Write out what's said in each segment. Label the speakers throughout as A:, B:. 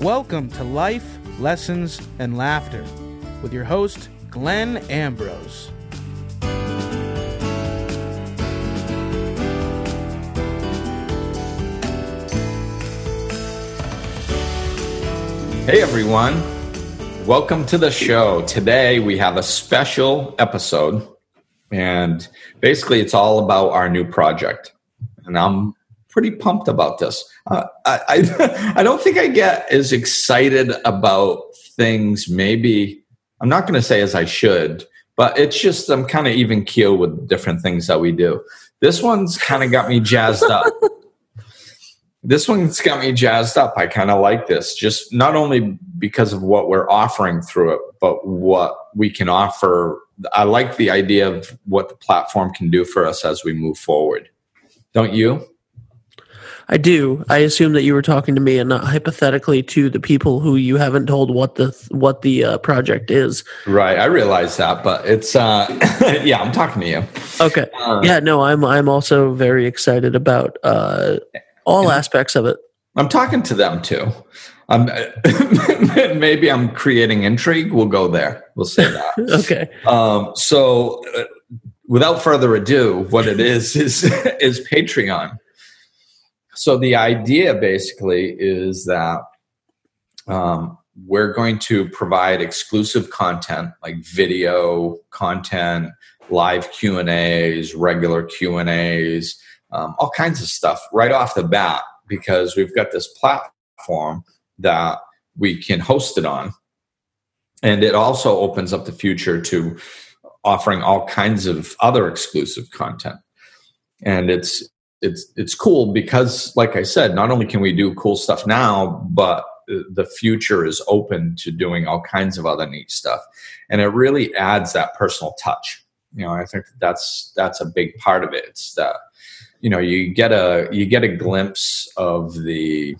A: Welcome to Life, Lessons, and Laughter with your host, Glenn Ambrose.
B: Hey everyone, welcome to the show. Today we have a special episode, and basically it's all about our new project. And I'm pretty pumped about this. Uh, I, I, I don't think I get as excited about things, maybe, I'm not going to say as I should, but it's just I'm kind of even keel with different things that we do. This one's kind of got me jazzed up. this one's got me jazzed up. I kind of like this, just not only because of what we're offering through it, but what we can offer. I like the idea of what the platform can do for us as we move forward. Don't you?
C: I do. I assume that you were talking to me and not hypothetically to the people who you haven't told what the what the uh, project is.
B: Right. I realize that, but it's uh yeah, I'm talking to you.
C: Okay. Uh, yeah, no, I'm I'm also very excited about uh all aspects of it.
B: I'm talking to them too. I'm maybe I'm creating intrigue. We'll go there. We'll say that.
C: okay.
B: Um so uh, without further ado, what it is is is Patreon. So the idea basically is that um, we're going to provide exclusive content like video content, live Q and A's, regular Q and A's, um, all kinds of stuff right off the bat because we've got this platform that we can host it on, and it also opens up the future to offering all kinds of other exclusive content. And it's it's it's cool because like i said not only can we do cool stuff now but the future is open to doing all kinds of other neat stuff. And it really adds that personal touch. You know i think that's that's a big part of it. It's that you know you get a you get a glimpse of the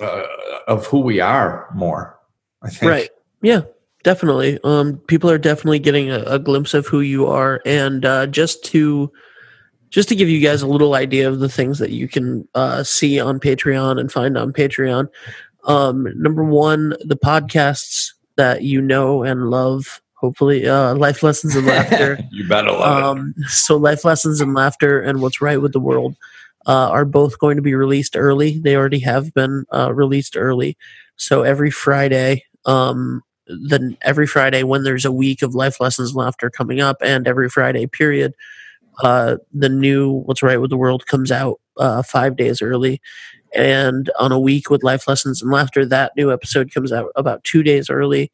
B: uh, of who we are more i think.
C: Right. Yeah definitely. Um people are definitely getting a, a glimpse of who you are. And uh just to just to give you guys a little idea of the things that you can uh, see on Patreon and find on Patreon. Um, number one, the podcasts that you know and love. Hopefully, uh, life lessons and laughter.
B: you better love um,
C: it. So, life lessons and laughter and what's right with the world uh, are both going to be released early. They already have been uh, released early. So every Friday, um, then every Friday when there's a week of life lessons and laughter coming up, and every Friday period uh, the new What's Right with the World comes out uh, five days early. And on a week with Life Lessons and Laughter, that new episode comes out about two days early.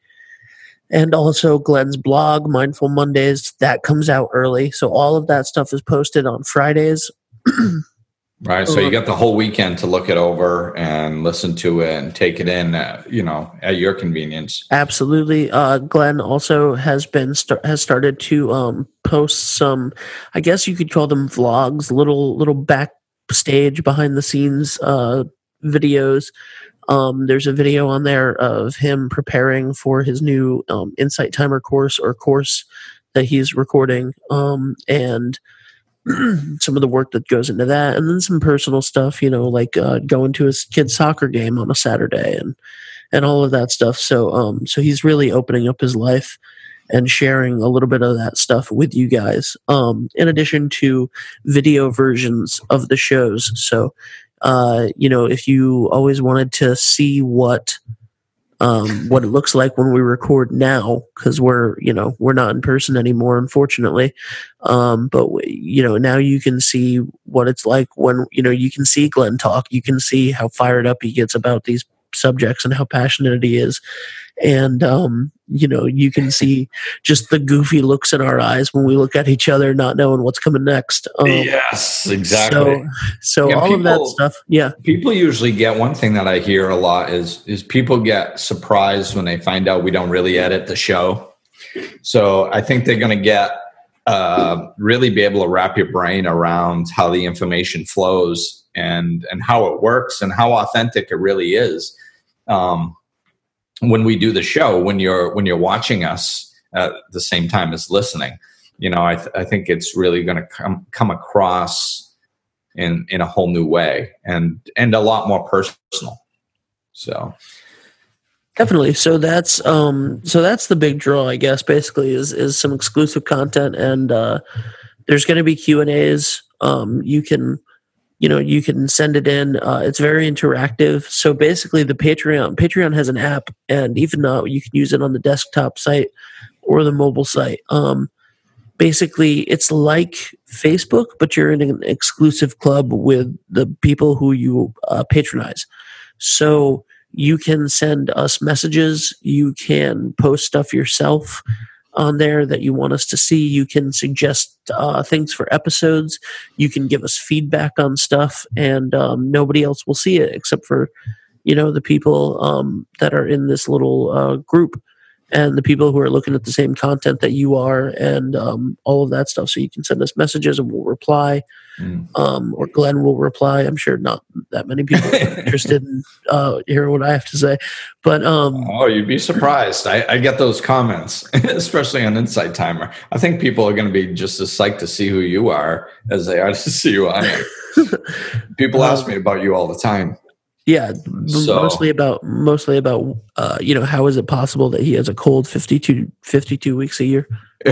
C: And also Glenn's blog, Mindful Mondays, that comes out early. So all of that stuff is posted on Fridays.
B: Right. So you got the whole weekend to look it over and listen to it and take it in, uh, you know, at your convenience.
C: Absolutely. Uh, Glenn also has been st- has started to um, post some, I guess you could call them vlogs, little little backstage behind the scenes uh, videos. Um, there's a video on there of him preparing for his new um, Insight Timer course or course that he's recording, um, and some of the work that goes into that, and then some personal stuff, you know, like uh, going to his kid's soccer game on a Saturday and and all of that stuff. So um, so he's really opening up his life and sharing a little bit of that stuff with you guys. Um, in addition to video versions of the shows. So uh, you know, if you always wanted to see what um, what it looks like when we record now because we're you know we're not in person anymore unfortunately. Um, but we, you know now you can see what it's like when you know you can see glenn talk. You can see how fired up he gets about these subjects and how passionate he is. And um, you know you can see just the goofy looks in our eyes when we look at each other not knowing what's coming next.
B: Um, yes exactly.
C: so, so yeah, all people, of that stuff yeah.
B: People usually get one thing that i hear a lot is is people get surprised when they find out we don't really edit the show. So i think they're going to get uh, really be able to wrap your brain around how the information flows and and how it works and how authentic it really is um, when we do the show when you're when you're watching us at the same time as listening you know i, th- I think it's really going to come come across in in a whole new way and and a lot more personal So
C: Definitely. So that's um so that's the big draw, I guess. Basically, is is some exclusive content, and uh, there's going to be Q and A's. Um, you can, you know, you can send it in. Uh, it's very interactive. So basically, the Patreon Patreon has an app, and even though you can use it on the desktop site or the mobile site. Um, basically, it's like Facebook, but you're in an exclusive club with the people who you uh, patronize. So you can send us messages. You can post stuff yourself on there that you want us to see. You can suggest uh, things for episodes. You can give us feedback on stuff, and um, nobody else will see it except for you know the people um, that are in this little uh, group and the people who are looking at the same content that you are and um, all of that stuff. So you can send us messages and we'll reply, mm. um, or Glenn will reply. I'm sure not that many people are interested in uh, hearing what I have to say, but um,
B: oh, you'd be surprised. I, I get those comments, especially on Insight Timer. I think people are going to be just as psyched to see who you are as they are to see who I am. people ask me about you all the time.
C: Yeah, so, mostly about mostly about uh, you know how is it possible that he has a cold 52, 52 weeks a year?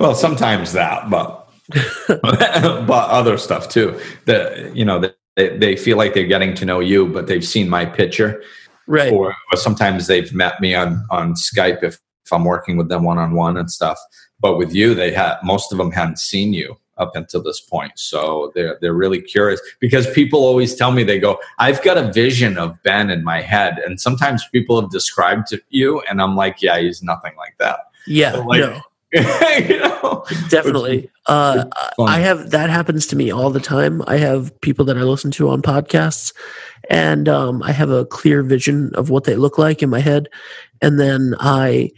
B: well, sometimes that, but but other stuff too. That you know they they feel like they're getting to know you, but they've seen my picture,
C: right?
B: Or, or sometimes they've met me on on Skype if if I'm working with them one on one and stuff. But with you, they had most of them hadn't seen you up until this point. So they're they're really curious because people always tell me they go, I've got a vision of Ben in my head, and sometimes people have described to you, and I'm like, yeah, he's nothing like that.
C: Yeah, so like, no. you know, definitely. Uh, I have that happens to me all the time. I have people that I listen to on podcasts, and um, I have a clear vision of what they look like in my head, and then I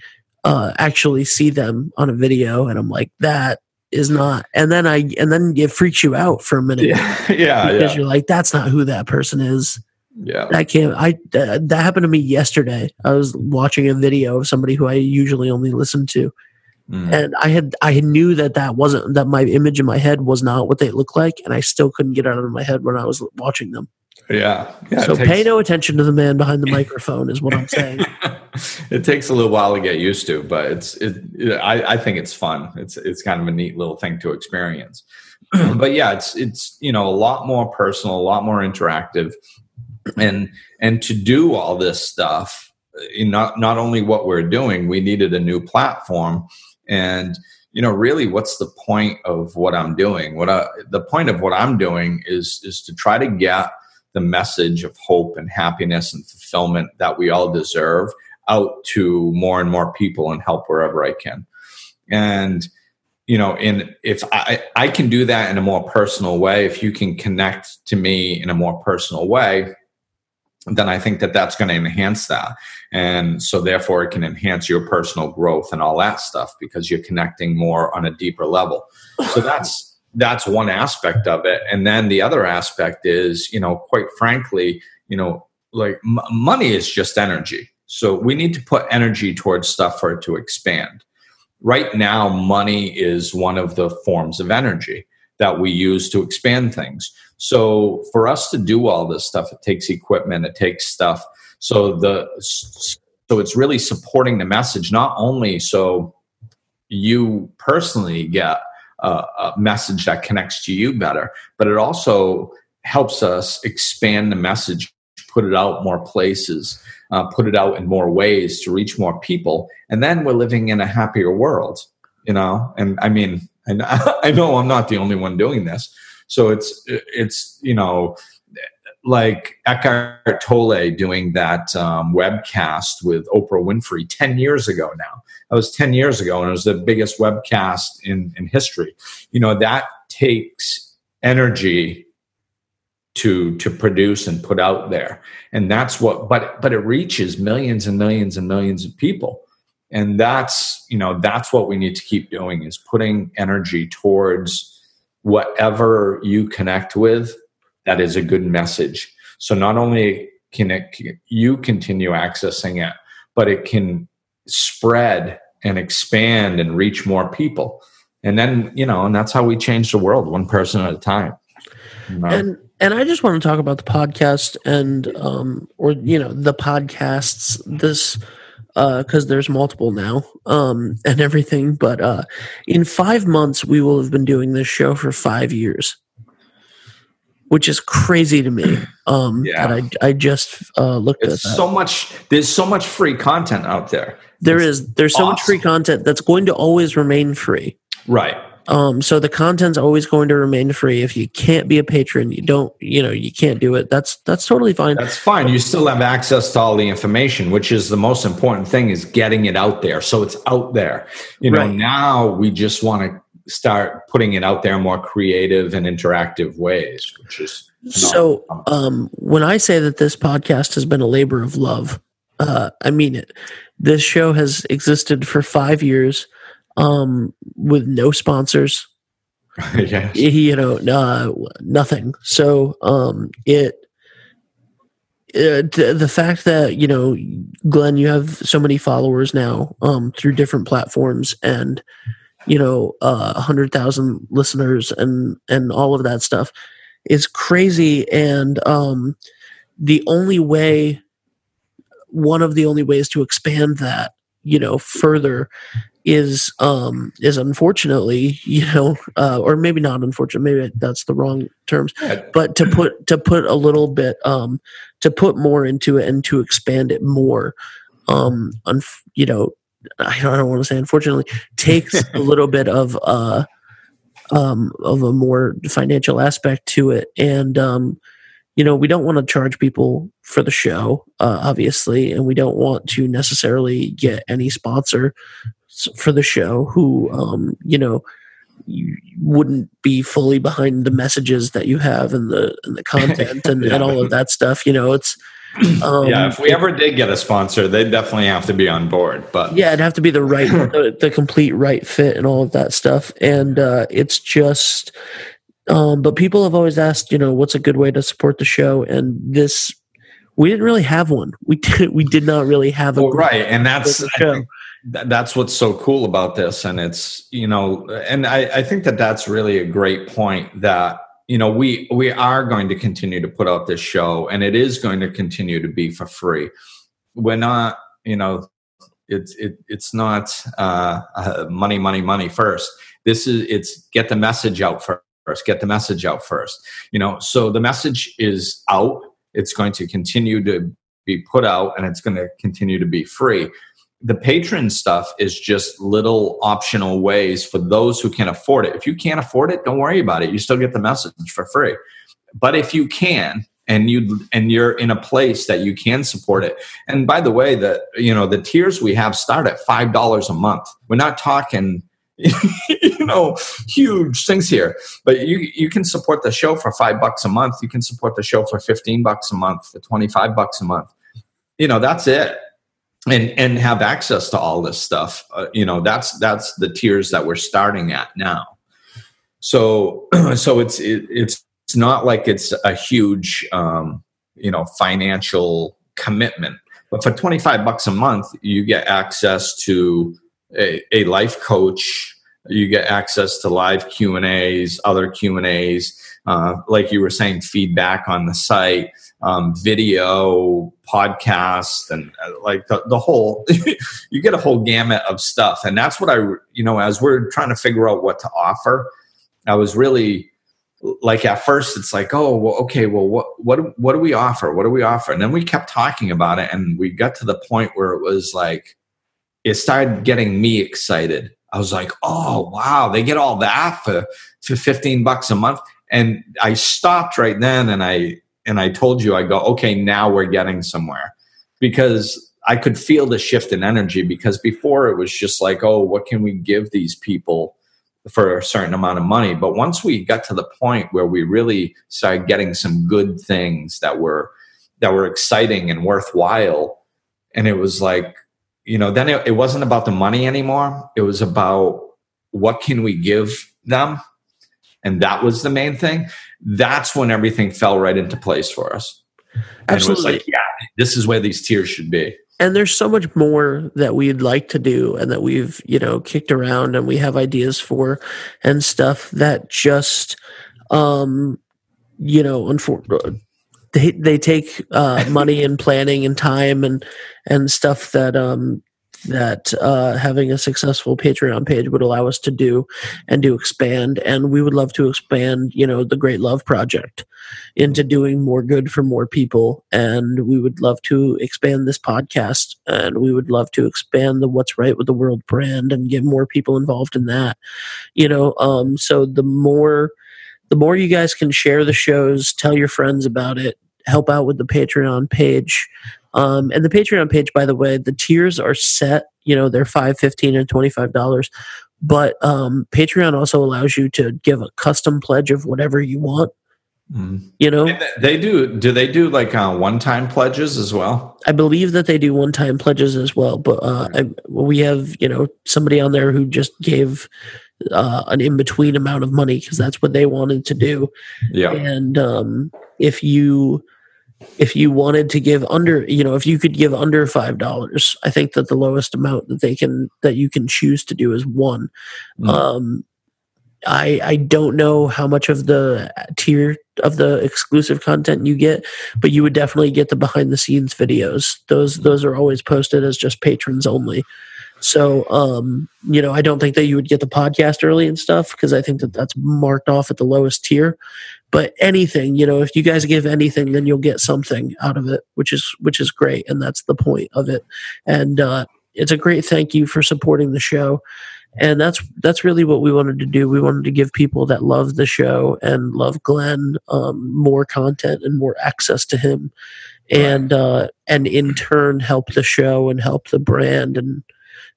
C: uh, actually see them on a video, and I'm like, that is not. And then i and then it freaks you out for a minute.
B: Yeah. Yeah
C: because
B: yeah.
C: you're like that's not who that person is.
B: Yeah.
C: That can't i uh, that happened to me yesterday. I was watching a video of somebody who i usually only listen to. Mm. and i had i knew that that wasn't that my image in my head was not what they look like and i still couldn't get out of my head when i was watching them
B: yeah. yeah
C: so takes, pay no attention to the man behind the microphone is what I'm saying.
B: it takes a little while to get used to, but it's it, it, I, I think it's fun. It's it's kind of a neat little thing to experience. but yeah, it's it's you know a lot more personal, a lot more interactive, and and to do all this stuff, eh, not not only what we're doing, we needed a new platform, and you know really what's the point of what i'm doing what I, the point of what i'm doing is is to try to get the message of hope and happiness and fulfillment that we all deserve out to more and more people and help wherever I can. And you know, in if I I can do that in a more personal way, if you can connect to me in a more personal way, then I think that that's going to enhance that. And so therefore it can enhance your personal growth and all that stuff because you're connecting more on a deeper level. So that's that's one aspect of it. And then the other aspect is you know quite frankly you know like m- money is just energy. So we need to put energy towards stuff for it to expand. Right now money is one of the forms of energy that we use to expand things. So for us to do all this stuff it takes equipment it takes stuff. So the so it's really supporting the message not only so you personally get a, message that connects to you better, but it also helps us expand the message, put it out more places, uh, put it out in more ways to reach more people, and then we're living in a happier world. You know, and I mean, and I know I'm not the only one doing this, so it's it's you know like Eckhart Tolle doing that um, webcast with Oprah Winfrey 10 years ago now. That was 10 years ago, and it was the biggest webcast in, in history. You know, that takes energy to to produce and put out there. And that's what but but it reaches millions and millions and millions of people. And that's, you know, that's what we need to keep doing is putting energy towards whatever you connect with that is a good message. So not only can it, you continue accessing it, but it can spread and expand and reach more people. And then, you know, and that's how we change the world one person at a time. You know?
C: and and I just want to talk about the podcast and um or you know the podcasts this uh because there's multiple now um and everything but uh in five months we will have been doing this show for five years which is crazy to me um
B: Yeah.
C: that I I just uh looked
B: it's
C: at that.
B: so much. There's so much free content out there.
C: there
B: it's
C: is there's so much free content that's going to always remain free
B: Right.
C: Um, so the content's always going to remain free. If you can't be a patron, you don't, you know, you can't do it. That's that's totally fine.
B: That's fine. You still have access to all the information, which is the most important thing is getting it out there. So it's out there. You know,
C: Right.
B: now we just want to start putting it out there in more creative and interactive ways, which is
C: So um, when I say that this podcast has been a labor of love, uh, I mean it. This show has existed for five years um, with no sponsors.
B: yes.
C: you know, uh, nothing. So um, it. Uh, th- the fact that you know glenn you have so many followers now um, through different platforms and you know uh, 100000 listeners and and all of that stuff is crazy. And um, the only way one of the only ways to expand that you know further is um is unfortunately you know uh, or maybe not unfortunate maybe that's the wrong terms but to put to put a little bit um to put more into it and to expand it more um you know I don't, want to say unfortunately takes a little bit of uh um of a more financial aspect to it and um you know we don't want to charge people for the show uh, obviously and we don't want to necessarily get any sponsor for the show who um you know you wouldn't be fully behind the messages that you have and the and the content and,
B: Yeah.
C: and all of that stuff you know it's um,
B: yeah, if we ever did get a sponsor, they'd definitely have to be on board. But
C: yeah it'd have to be the right the, the complete right fit and all of that stuff. And uh it's just um but people have always asked you know what's a good way to support the show? And this we didn't really have one. We did we did not really have a
B: well, right, and that's that's what's so cool about this, and it's you know, and I, I think that that's really a great point that you know we we are going to continue to put out this show, and it is going to continue to be for free. We're not, you know, it's it, it's not uh, uh, money, money, money first. This is it's get the message out first. Get the message out first. You know, so the message is out. It's going to continue to be put out, and it's going to continue to be free. The patron stuff is just little optional ways for those who can afford it. If you can't afford it, don't worry about it. You still get the message for free. But if you can, and you and you're in a place that you can support it, and by the way, the you know the tiers we have start at five dollars a month. We're not talking you know huge things here but you you can support the show for five bucks a month you can support the show for 15 bucks a month for 25 bucks a month you know that's it and and have access to all this stuff uh, you know that's that's the tiers that we're starting at now. So so it's it, it's it's not like it's a huge um you know financial commitment but for 25 bucks a month you get access to a, a life coach you get access to live q and a's other q and a's uh, like you were saying feedback on the site um, video podcast and uh, like the, the whole you get a whole gamut of stuff. And that's what i you know as we're trying to figure out what to offer i was really like at first it's like oh well okay well what what what do we offer? What do we offer? And then we kept talking about it and we got to the point where it was like it started getting me excited i was like oh wow they get all that for for 15 bucks a month and i stopped right then and i and i told you i go okay now we're getting somewhere because i could feel the shift in energy because before it was just like oh what can we give these people for a certain amount of money. But once we got to the point where we really started getting some good things that were that were exciting and worthwhile, and it was like, you know, then it, it wasn't about the money anymore. It was about what can we give them, and that was the main thing. That's when everything fell right into place for us. And it was
C: Absolutely.
B: like, yeah, this is where these tiers should be.
C: and there's so much more that we'd like to do and that we've you know kicked around and we have ideas for and stuff that just um you know, unfor- they they take uh, money and planning and time and and stuff that um that uh, having a successful Patreon page would allow us to do and to expand. And we would love to expand, you know, the Great Love Project into doing more good for more people. And we would love to expand this podcast and we would love to expand the What's Right with the World brand and get more people involved in that. You know, um, so the more the more you guys can share the shows, tell your friends about it, help out with the Patreon page. Um, and the Patreon page, by the way, the tiers are set. You know, they're five, fifteen, and twenty five dollars. But um, Patreon also allows you to give a custom pledge of whatever you want. Mm. You know,
B: they do. Do they do like uh, one-time pledges as well?
C: I believe that they do one-time pledges as well. But uh, I, we have you know somebody on there who just gave uh, an in-between amount of money because that's what they wanted to do.
B: Yeah,
C: and um, if you if you wanted to give under you know if you could give under five dollars i think that the lowest amount that they can that you can choose to do is one mm. um i i don't know how much of the tier of the exclusive content you get but you would definitely get the behind the scenes videos those those are always posted as just patrons only so, um, you know, I don't think that you would get the podcast early and stuff because I think that that's marked off at the lowest tier. But anything, you know, if you guys give anything, then you'll get something out of it, which is which is great, and that's the point of it. And uh, it's a great thank you for supporting the show. And that's that's really what we wanted to do. We wanted to give people that love the show and love Glenn um, more content and more access to him, and uh, and in turn help the show and help the brand and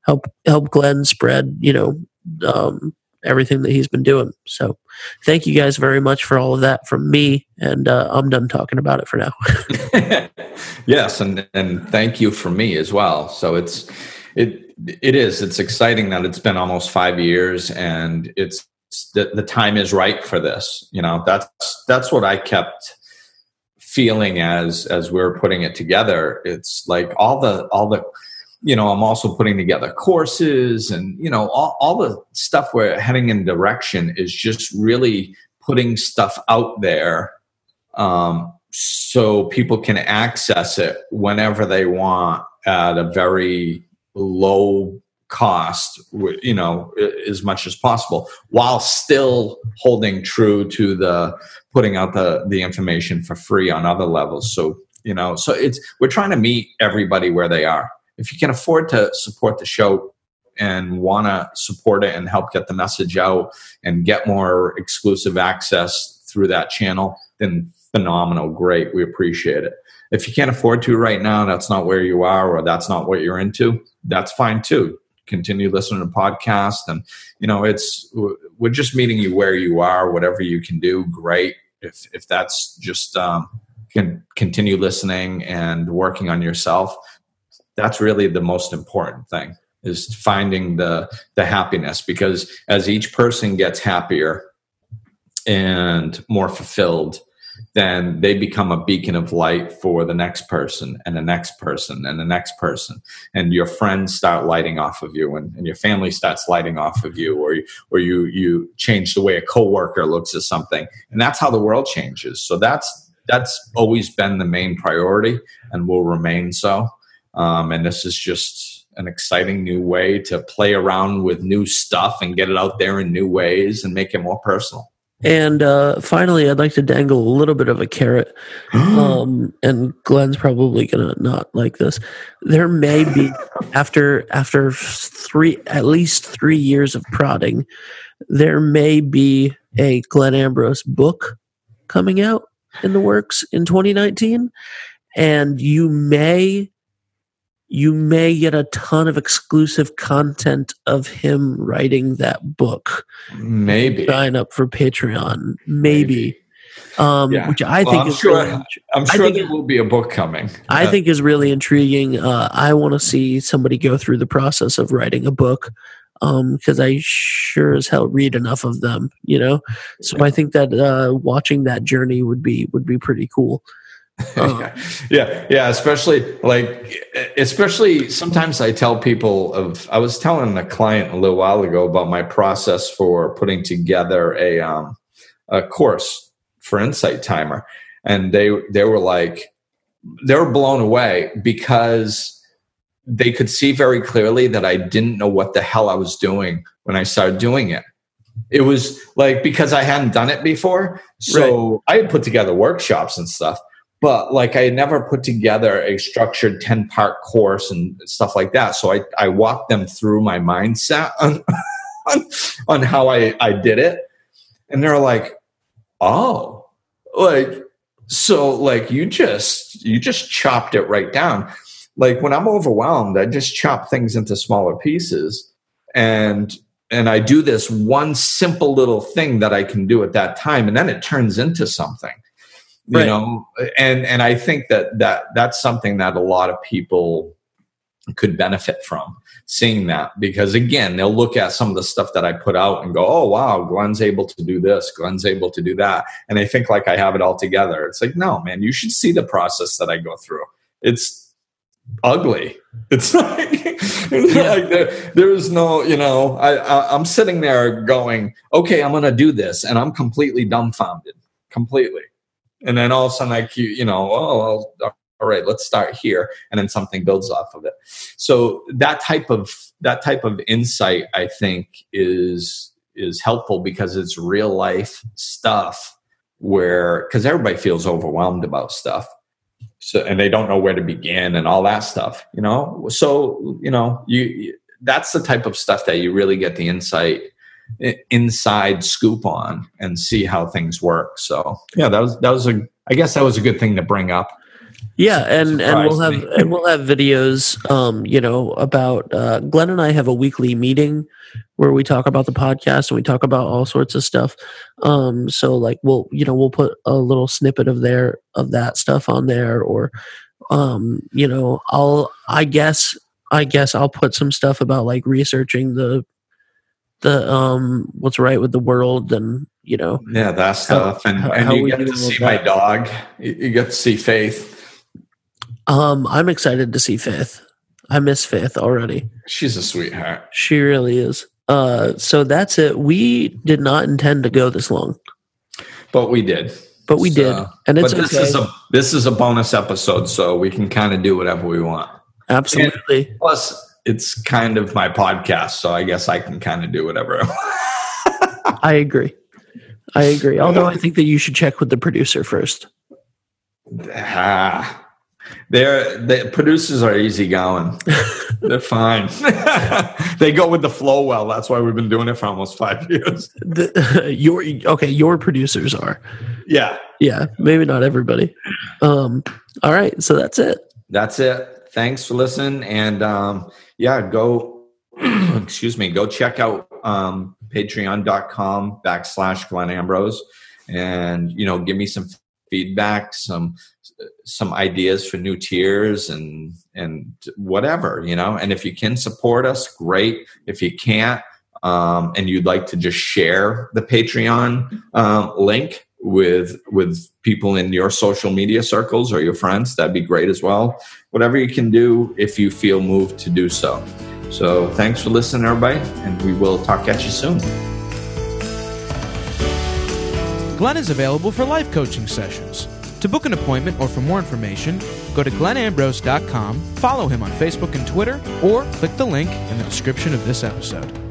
C: help help Glenn spread, you know, um, everything that he's been doing. So, thank you guys very much for all of that from me, and uh, I'm done talking about it for now.
B: yes, and and thank you for me as well. So it's it it is it's exciting that it's been almost five years, and it's the, the time is right for this. You know, that's that's what I kept feeling as as we are putting it together. It's like all the all the you know, I'm also putting together courses and, you know, all, all the stuff we're heading in direction is just really putting stuff out there um, so people can access it whenever they want at a very low cost, you know, as much as possible, while still holding true to the putting out the the information for free on other levels. So you know, so it's we're trying to meet everybody where they are if you can afford to support the show and want to support it and help get the message out and get more exclusive access through that channel, then phenomenal, great. We appreciate it. If you can't afford to right now, that's not where you are or that's not what you're into, that's fine too. Continue listening to podcasts and you know it's we're just meeting you where you are, whatever you can do, great. If if that's just um, can continue listening and working on yourself that's really the most important thing is finding the the happiness. Because as each person gets happier and more fulfilled then they become a beacon of light for the next person and the next person and the next person. And your friends start lighting off of you and, and your family starts lighting off of you or or you you change the way a coworker looks at something. And that's how the world changes. So that's that's always been the main priority and will remain so um, and this is just an exciting new way to play around with new stuff and get it out there in new ways and make it more personal.
C: And uh, finally, I'd like to dangle a little bit of a carrot. Um, and Glenn's probably gonna not like this. There may be after after three at least three years of prodding, there may be a Glenn Ambrose book coming out in the works in 2019, and you may you may get a ton of exclusive content of him writing that book.
B: Maybe
C: sign up for Patreon. Maybe. Maybe. Um, yeah. which I well, think
B: I'm
C: is
B: sure, really, I'm sure there will be a book coming.
C: I think is really intriguing. Uh, I want to see somebody go through the process of writing a book because um, I sure as hell read enough of them, you know. So I think that uh, watching that journey would be would be pretty cool.
B: Uh-huh. yeah, yeah, especially like, especially sometimes I tell people of. I was telling a client a little while ago about my process for putting together a um, a course for Insight Timer, and they they were like they were blown away because they could see very clearly that I didn't know what the hell I was doing when I started doing it. It was like because I hadn't done it before. So right. I had put together workshops and stuff, but like I never put together a structured 10 part course and stuff like that. So I, I walked them through my mindset on, on, on how I, I did it. And they're like, oh, like, so like you just, you just chopped it right down like when I'm overwhelmed, I just chop things into smaller pieces and and I do this one simple little thing that I can do at that time and then it turns into something. You right. know, and and I think that that that's something that a lot of people could benefit from seeing that because again they'll look at some of the stuff that i put out and go oh wow glenn's able to do this glenn's able to do that and they think like i have it all together it's like no man you should see the process that i go through it's ugly. It's like, yeah. like there, there's no, you know, I, I I'm sitting there going, okay, I'm going to do this, and I'm completely dumbfounded, completely. And then all of a sudden, I, you know, oh, well, all right, let's start here, and then something builds off of it. So that type of that type of insight, I think, is is helpful because it's real life stuff where because everybody feels overwhelmed about stuff. So and they don't know where to begin and all that stuff you know? So you know you that's the type of stuff that you really get the insight inside scoop on and see how things work. So yeah that was that was a i guess that was a good thing to bring up.
C: Yeah and and we'll have and we'll have videos um you know about uh glenn and i have a weekly meeting where we talk about the podcast and we talk about all sorts of stuff. Um, so like we'll you know we'll put a little snippet of there of that stuff on there, or um, you know I'll I guess I guess I'll put some stuff about like researching the the um what's right with the world and you know.
B: Yeah that stuff. How, and, how, and how you get to see my dog. You get to see faith.
C: Um i'm excited to see faith. I miss faith already.
B: She's a sweetheart.
C: She really is. Uh, so that's it. We did not intend to go this long,
B: but we did.
C: But we so, did, and it's
B: this
C: okay.
B: is a this is a bonus episode, so we can kind of do whatever we want.
C: Absolutely.
B: And plus, it's kind of my podcast, so I guess I can kind of do whatever.
C: I, I agree. I agree. Although I think that you should check with the producer first.
B: Ah, they're the producers are easy going. They're fine. they go with the flow well. That's why we've been doing it for almost five years.
C: The, your okay, your producers are.
B: Yeah.
C: Yeah. Maybe not everybody. Um, all right. So that's it.
B: That's it. Thanks for listening. And um, yeah, go excuse me, go check out um patreon.com backslash Glenn Ambrose. And you know give me some feedback, some some ideas for new tiers and and whatever you know? And if you can support us great. If you can't um, and you'd like to just share the patreon um, link with with people in your social media circles or your friends that'd be great as well. Whatever you can do if you feel moved to do so. So thanks for listening everybody and we will talk at you soon.
A: Glenn is available for life coaching sessions. To book an appointment or for more information, go to glennambrose.com, follow him on Facebook and Twitter, or click the link in the description of this episode.